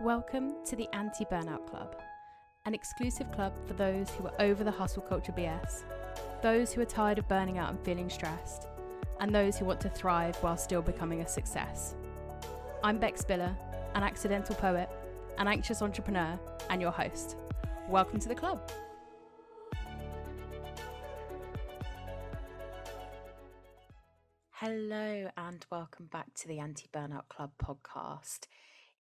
Welcome to the Anti Burnout Club, an exclusive club for those who are over the hustle culture BS, those who are tired of burning out and feeling stressed, and those who want to thrive while still becoming a success. I'm Bec Spiller, an accidental poet, an anxious entrepreneur, and your host. Welcome to the club. Hello, and welcome back to the Anti Burnout Club podcast.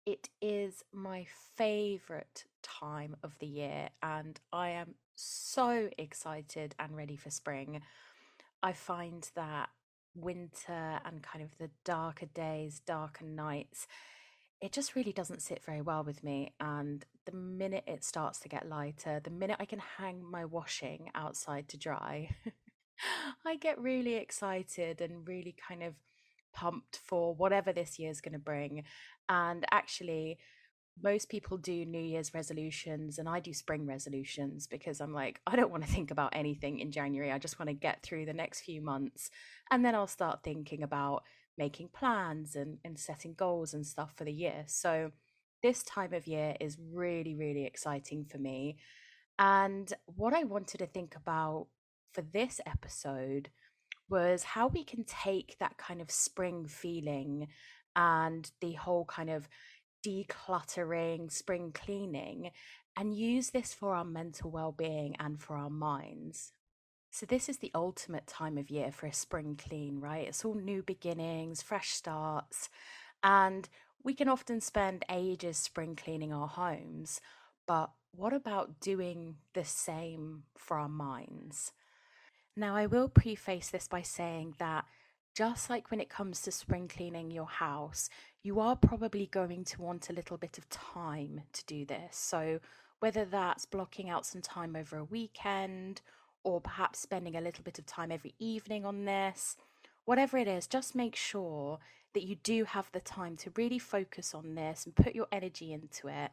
It is my favorite time of the year, and I am so excited and ready for spring. I find that winter and kind of the darker days, darker nights, it just really doesn't sit very well with me. And the minute it starts to get lighter, the minute I can hang my washing outside to dry, I get really excited and really kind of pumped for whatever this year is going to bring. And actually, most people do New Year's resolutions, and I do spring resolutions because I'm like, I don't want to think about anything in January. I just want to get through the next few months. And then I'll start thinking about making plans and, and setting goals and stuff for the year. So, this time of year is really, really exciting for me. And what I wanted to think about for this episode was how we can take that kind of spring feeling and the whole kind of decluttering, spring cleaning, and use this for our mental well being and for our minds. So, this is the ultimate time of year for a spring clean, right? It's all new beginnings, fresh starts, and we can often spend ages spring cleaning our homes. But what about doing the same for our minds? Now, I will preface this by saying that just like when it comes to spring cleaning your house, you are probably going to want a little bit of time to do this. So, whether that's blocking out some time over a weekend or perhaps spending a little bit of time every evening on this, whatever it is, just make sure that you do have the time to really focus on this and put your energy into it.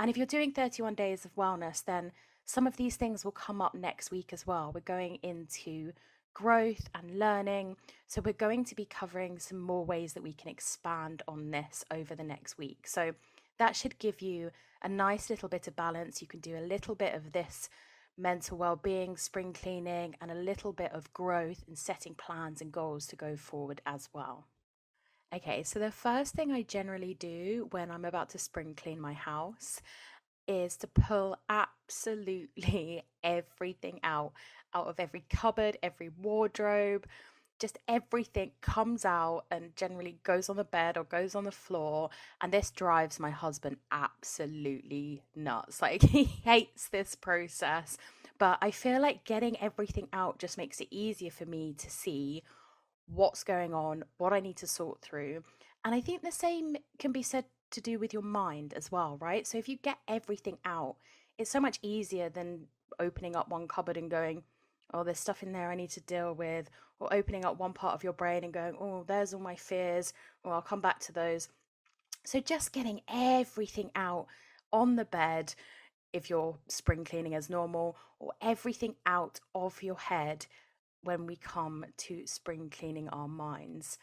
And if you're doing 31 days of wellness, then some of these things will come up next week as well. We're going into growth and learning. So, we're going to be covering some more ways that we can expand on this over the next week. So, that should give you a nice little bit of balance. You can do a little bit of this mental well-being, spring cleaning, and a little bit of growth and setting plans and goals to go forward as well. Okay, so the first thing I generally do when I'm about to spring clean my house is to pull absolutely everything out out of every cupboard, every wardrobe, just everything comes out and generally goes on the bed or goes on the floor. And this drives my husband absolutely nuts. Like, he hates this process. But I feel like getting everything out just makes it easier for me to see what's going on, what I need to sort through. And I think the same can be said to do with your mind as well, right? So if you get everything out, it's so much easier than opening up one cupboard and going, oh, there's stuff in there I need to deal with, or opening up one part of your brain and going, oh, there's all my fears, or I'll come back to those. So just getting everything out on the bed, if you're spring cleaning as normal, or everything out of your head when we come to spring cleaning our minds.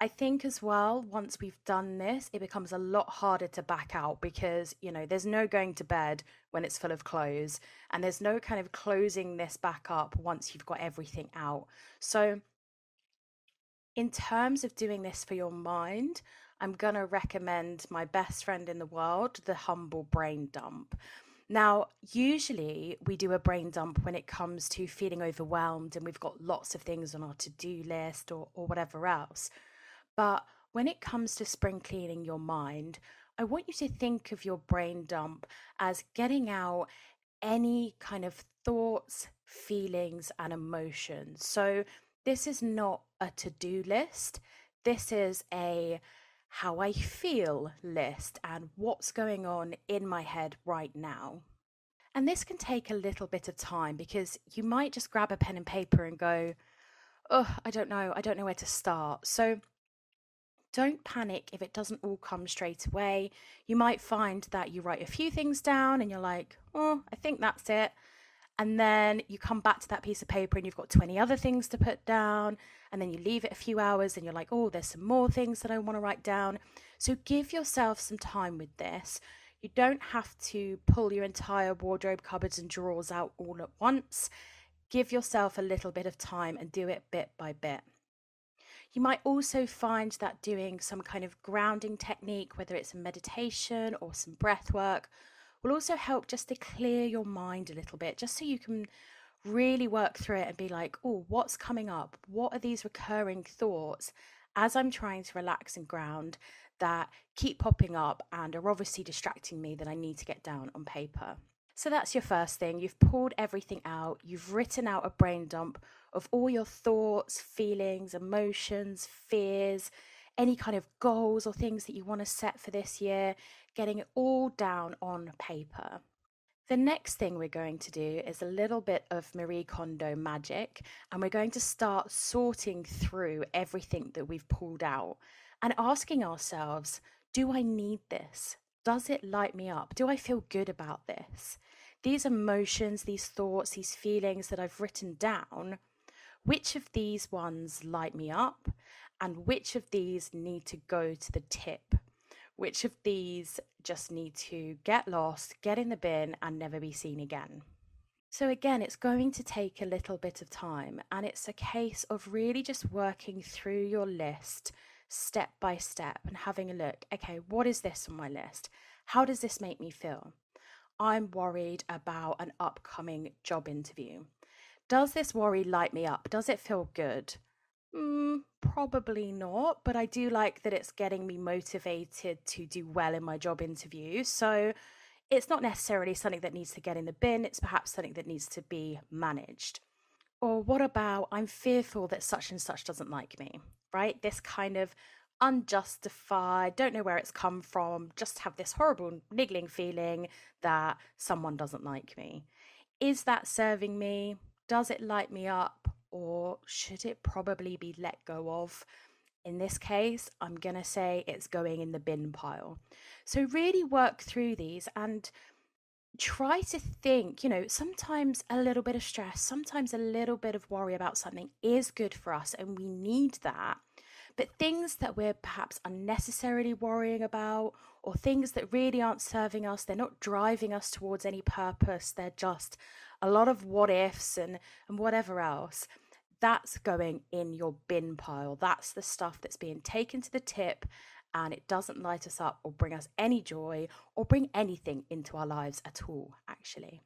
I think as well, once we've done this, it becomes a lot harder to back out because, you know, there's no going to bed when it's full of clothes and there's no kind of closing this back up once you've got everything out. So, in terms of doing this for your mind, I'm going to recommend my best friend in the world, the Humble Brain Dump. Now, usually we do a brain dump when it comes to feeling overwhelmed and we've got lots of things on our to do list or, or whatever else. But when it comes to spring cleaning your mind, I want you to think of your brain dump as getting out any kind of thoughts, feelings, and emotions. So, this is not a to do list. This is a how I feel list and what's going on in my head right now. And this can take a little bit of time because you might just grab a pen and paper and go, oh, I don't know, I don't know where to start. So, don't panic if it doesn't all come straight away. You might find that you write a few things down and you're like, oh, I think that's it. And then you come back to that piece of paper and you've got 20 other things to put down. And then you leave it a few hours and you're like, oh, there's some more things that I want to write down. So give yourself some time with this. You don't have to pull your entire wardrobe, cupboards, and drawers out all at once. Give yourself a little bit of time and do it bit by bit. You might also find that doing some kind of grounding technique, whether it's a meditation or some breath work, will also help just to clear your mind a little bit, just so you can really work through it and be like, oh, what's coming up? What are these recurring thoughts as I'm trying to relax and ground that keep popping up and are obviously distracting me that I need to get down on paper? So that's your first thing. You've pulled everything out, you've written out a brain dump of all your thoughts, feelings, emotions, fears, any kind of goals or things that you want to set for this year, getting it all down on paper. The next thing we're going to do is a little bit of Marie Kondo magic, and we're going to start sorting through everything that we've pulled out and asking ourselves Do I need this? Does it light me up? Do I feel good about this? These emotions, these thoughts, these feelings that I've written down, which of these ones light me up and which of these need to go to the tip? Which of these just need to get lost, get in the bin, and never be seen again? So, again, it's going to take a little bit of time, and it's a case of really just working through your list step by step and having a look okay, what is this on my list? How does this make me feel? I'm worried about an upcoming job interview. Does this worry light me up? Does it feel good? Mm, probably not, but I do like that it's getting me motivated to do well in my job interview. So it's not necessarily something that needs to get in the bin, it's perhaps something that needs to be managed. Or what about I'm fearful that such and such doesn't like me, right? This kind of unjustified, don't know where it's come from, just have this horrible niggling feeling that someone doesn't like me. Is that serving me? Does it light me up? Or should it probably be let go of? In this case, I'm going to say it's going in the bin pile. So, really work through these and try to think, you know, sometimes a little bit of stress, sometimes a little bit of worry about something is good for us and we need that. But things that we're perhaps unnecessarily worrying about, or things that really aren't serving us, they're not driving us towards any purpose, they're just a lot of what ifs and, and whatever else. That's going in your bin pile. That's the stuff that's being taken to the tip and it doesn't light us up or bring us any joy or bring anything into our lives at all, actually.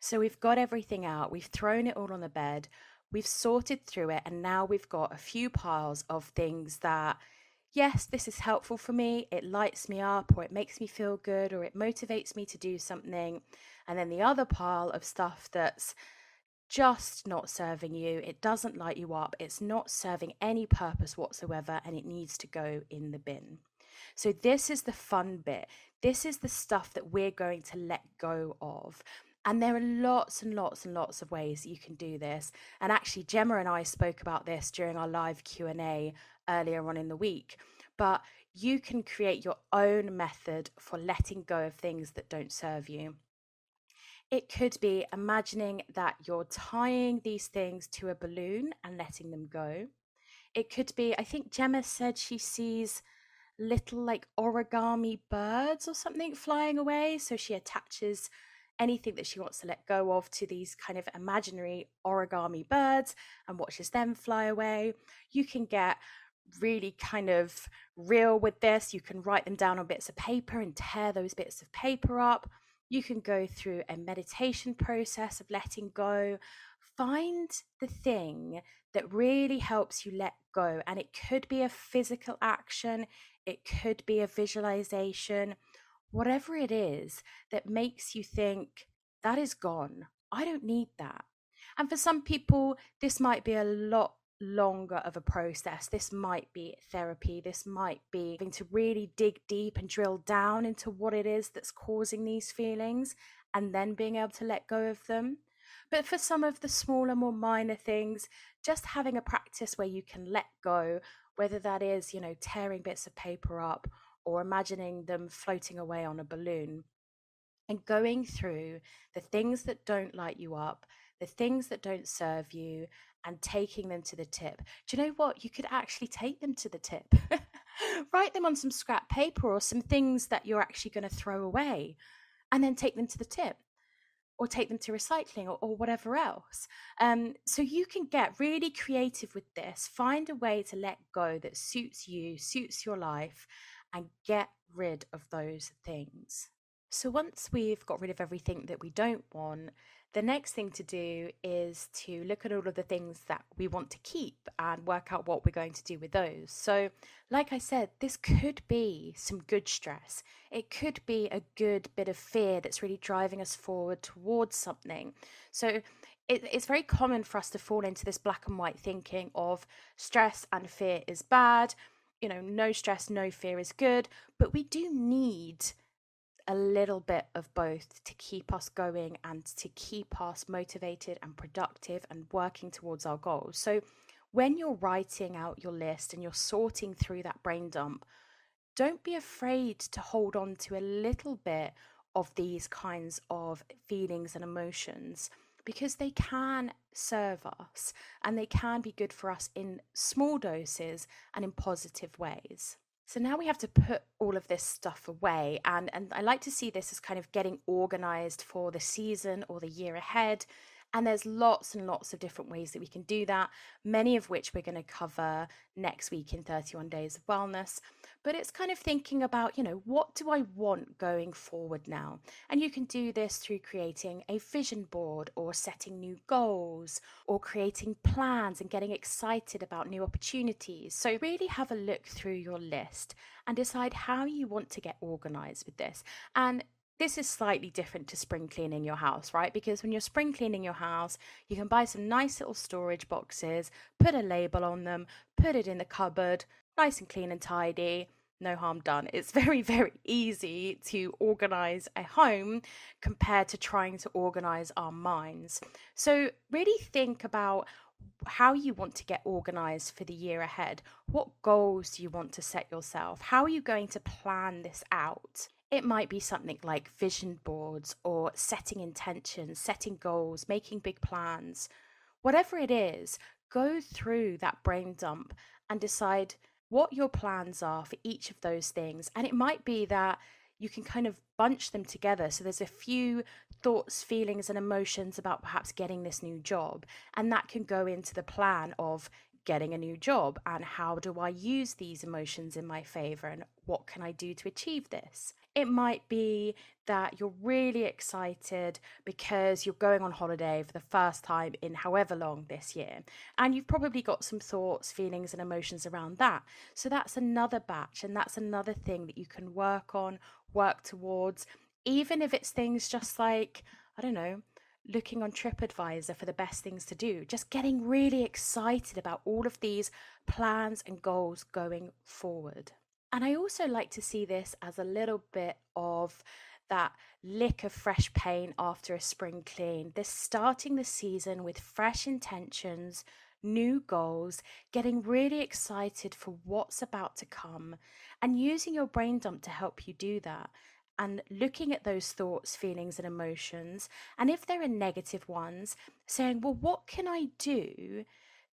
So we've got everything out, we've thrown it all on the bed, we've sorted through it, and now we've got a few piles of things that, yes, this is helpful for me, it lights me up, or it makes me feel good, or it motivates me to do something. And then the other pile of stuff that's just not serving you, it doesn't light you up, it's not serving any purpose whatsoever, and it needs to go in the bin. So, this is the fun bit. This is the stuff that we're going to let go of. And there are lots and lots and lots of ways you can do this. And actually, Gemma and I spoke about this during our live Q&A earlier on in the week. But you can create your own method for letting go of things that don't serve you. It could be imagining that you're tying these things to a balloon and letting them go. It could be, I think Gemma said she sees little like origami birds or something flying away. So she attaches anything that she wants to let go of to these kind of imaginary origami birds and watches them fly away. You can get really kind of real with this. You can write them down on bits of paper and tear those bits of paper up. You can go through a meditation process of letting go. Find the thing that really helps you let go. And it could be a physical action, it could be a visualization, whatever it is that makes you think, that is gone. I don't need that. And for some people, this might be a lot longer of a process. This might be therapy. This might be having to really dig deep and drill down into what it is that's causing these feelings and then being able to let go of them. But for some of the smaller, more minor things, just having a practice where you can let go, whether that is, you know, tearing bits of paper up or imagining them floating away on a balloon. and going through the things that don't light you up, the things that don't serve you, and taking them to the tip. Do you know what? You could actually take them to the tip. Write them on some scrap paper or some things that you're actually going to throw away and then take them to the tip or take them to recycling or, or whatever else. Um, so you can get really creative with this. Find a way to let go that suits you, suits your life, and get rid of those things. So once we've got rid of everything that we don't want, the next thing to do is to look at all of the things that we want to keep and work out what we're going to do with those. So, like I said, this could be some good stress. It could be a good bit of fear that's really driving us forward towards something. So, it, it's very common for us to fall into this black and white thinking of stress and fear is bad. You know, no stress, no fear is good. But we do need a little bit of both to keep us going and to keep us motivated and productive and working towards our goals. So, when you're writing out your list and you're sorting through that brain dump, don't be afraid to hold on to a little bit of these kinds of feelings and emotions because they can serve us and they can be good for us in small doses and in positive ways. So now we have to put all of this stuff away. And, and I like to see this as kind of getting organized for the season or the year ahead. And there's lots and lots of different ways that we can do that, many of which we're going to cover next week in 31 Days of Wellness but it's kind of thinking about, you know, what do I want going forward now? And you can do this through creating a vision board or setting new goals or creating plans and getting excited about new opportunities. So, really have a look through your list and decide how you want to get organized with this. And this is slightly different to spring cleaning your house, right? Because when you're spring cleaning your house, you can buy some nice little storage boxes, put a label on them, put it in the cupboard, nice and clean and tidy. No harm done. It's very, very easy to organize a home compared to trying to organize our minds. So, really think about how you want to get organized for the year ahead. What goals do you want to set yourself? How are you going to plan this out? It might be something like vision boards or setting intentions, setting goals, making big plans. Whatever it is, go through that brain dump and decide what your plans are for each of those things. And it might be that you can kind of bunch them together. So there's a few thoughts, feelings, and emotions about perhaps getting this new job. And that can go into the plan of getting a new job and how do I use these emotions in my favor and what can I do to achieve this? It might be that you're really excited because you're going on holiday for the first time in however long this year. And you've probably got some thoughts, feelings, and emotions around that. So that's another batch, and that's another thing that you can work on, work towards, even if it's things just like, I don't know, looking on TripAdvisor for the best things to do, just getting really excited about all of these plans and goals going forward. And I also like to see this as a little bit of that lick of fresh paint after a spring clean. This starting the season with fresh intentions, new goals, getting really excited for what's about to come, and using your brain dump to help you do that. And looking at those thoughts, feelings, and emotions. And if there are negative ones, saying, well, what can I do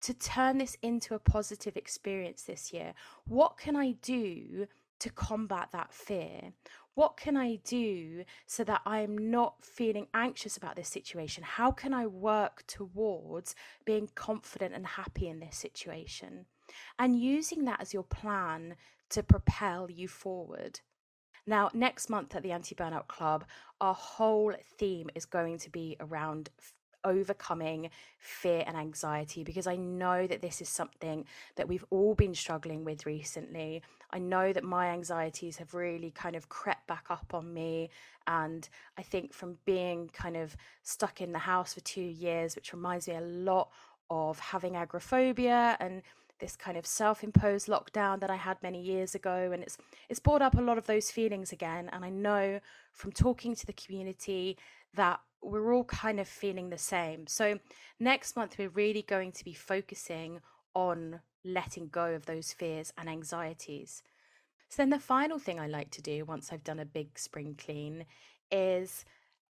to turn this into a positive experience this year? What can I do to combat that fear? What can I do so that I am not feeling anxious about this situation? How can I work towards being confident and happy in this situation? And using that as your plan to propel you forward. Now, next month at the Anti Burnout Club, our whole theme is going to be around overcoming fear and anxiety because I know that this is something that we've all been struggling with recently. I know that my anxieties have really kind of crept back up on me. And I think from being kind of stuck in the house for two years, which reminds me a lot of having agoraphobia and this kind of self-imposed lockdown that I had many years ago and it's it's brought up a lot of those feelings again and I know from talking to the community that we're all kind of feeling the same. So, next month, we're really going to be focusing on letting go of those fears and anxieties. So, then the final thing I like to do once I've done a big spring clean is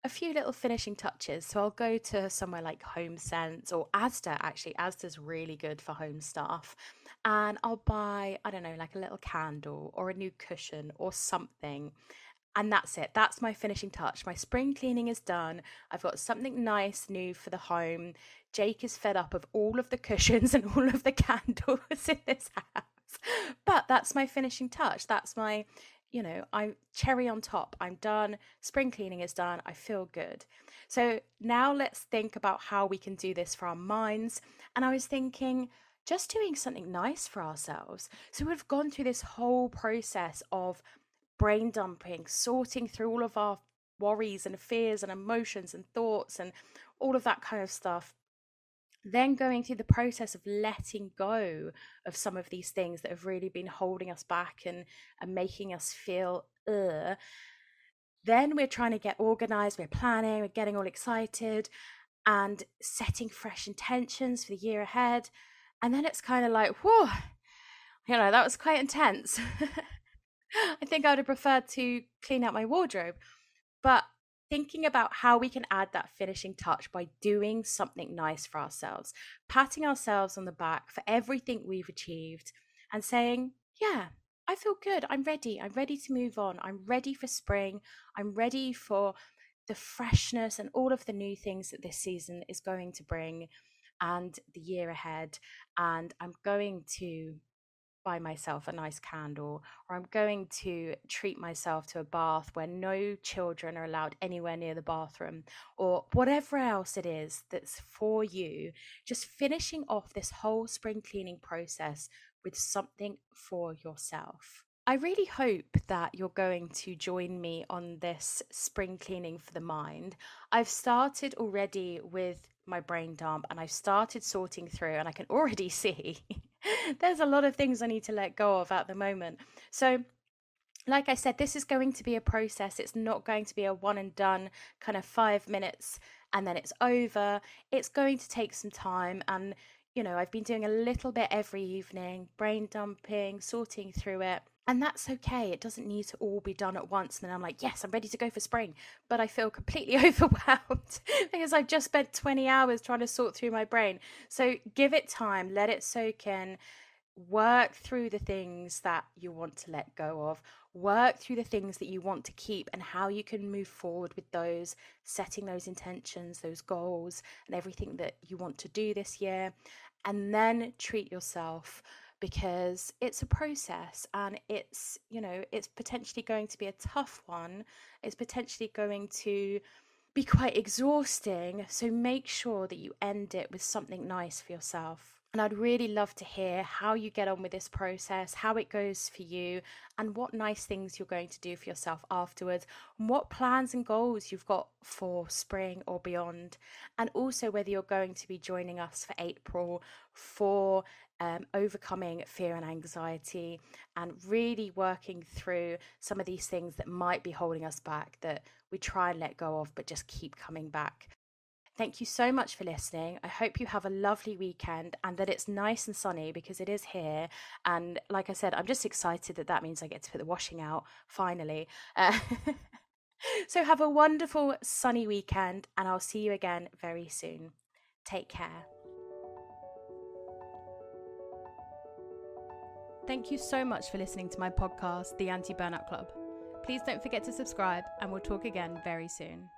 a few little finishing touches. So I'll go to somewhere like Home Sense or Asda, actually. Asda's really good for home stuff. And I'll buy, I don't know, like a little candle or a new cushion or something. And that's it. That's my finishing touch. My spring cleaning is done. I've got something nice new for the home. Jake is fed up of all of the cushions and all of the candles in this house. But that's my finishing touch. That's my, you know, I'm cherry on top. I'm done. Spring cleaning is done. I feel good. So now let's think about how we can do this for our minds. And I was thinking, just doing something nice for ourselves. So we've gone through this whole process of brain dumping, sorting through all of our worries and fears and emotions and thoughts and all of that kind of stuff. Then going through the process of letting go of some of these things that have really been holding us back and, and making us feel. Then we're trying to get organized, we're planning, we're getting all excited and setting fresh intentions for the year ahead. And then it's kind of like, whoa, you know, that was quite intense. I think I would have preferred to clean out my wardrobe. But thinking about how we can add that finishing touch by doing something nice for ourselves, patting ourselves on the back for everything we've achieved, and saying, Yeah, I feel good. I'm ready. I'm ready to move on. I'm ready for spring. I'm ready for the freshness and all of the new things that this season is going to bring and the year ahead. And I'm going to buy myself a nice candle, or I'm going to treat myself to a bath where no children are allowed anywhere near the bathroom, or whatever else it is that's for you, just finishing off this whole spring cleaning process with something for yourself. I really hope that you're going to join me on this spring cleaning for the mind. I've started already with my brain dump and I've started sorting through, and I can already see there's a lot of things I need to let go of at the moment. So, like I said, this is going to be a process. It's not going to be a one and done kind of five minutes and then it's over. It's going to take some time. And, you know, I've been doing a little bit every evening, brain dumping, sorting through it. And that's okay. It doesn't need to all be done at once. And then I'm like, yes, I'm ready to go for spring. But I feel completely overwhelmed because I've just spent 20 hours trying to sort through my brain. So give it time, let it soak in, work through the things that you want to let go of, work through the things that you want to keep and how you can move forward with those, setting those intentions, those goals, and everything that you want to do this year. And then treat yourself because it's a process and it's, you know, it's potentially going to be a tough one. It's potentially going to be quite exhausting. So make sure that you end it with something nice for yourself. And I'd really love to hear how you get on with this process, how it goes for you, and what nice things you're going to do for yourself afterwards, and what plans and goals you've got for spring or beyond. And also whether you're going to be joining us for April for um, overcoming fear and anxiety and really working through some of these things that might be holding us back that we try and let go of, but just keep coming back. Thank you so much for listening. I hope you have a lovely weekend and that it's nice and sunny because it is here. And like I said, I'm just excited that that means I get to put the washing out finally. Uh, so have a wonderful sunny weekend and I'll see you again very soon. Take care. Thank you so much for listening to my podcast, The Anti Burnout Club. Please don't forget to subscribe, and we'll talk again very soon.